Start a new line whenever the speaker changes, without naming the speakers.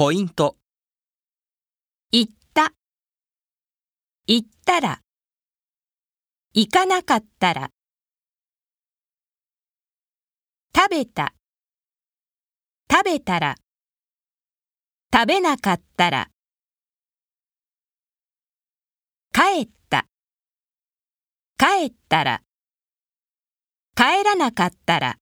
ポイント、
行った。行ったら。行かなかったら。食べた。食べたら。食べなかったら。帰った。帰ったら。帰らなかったら。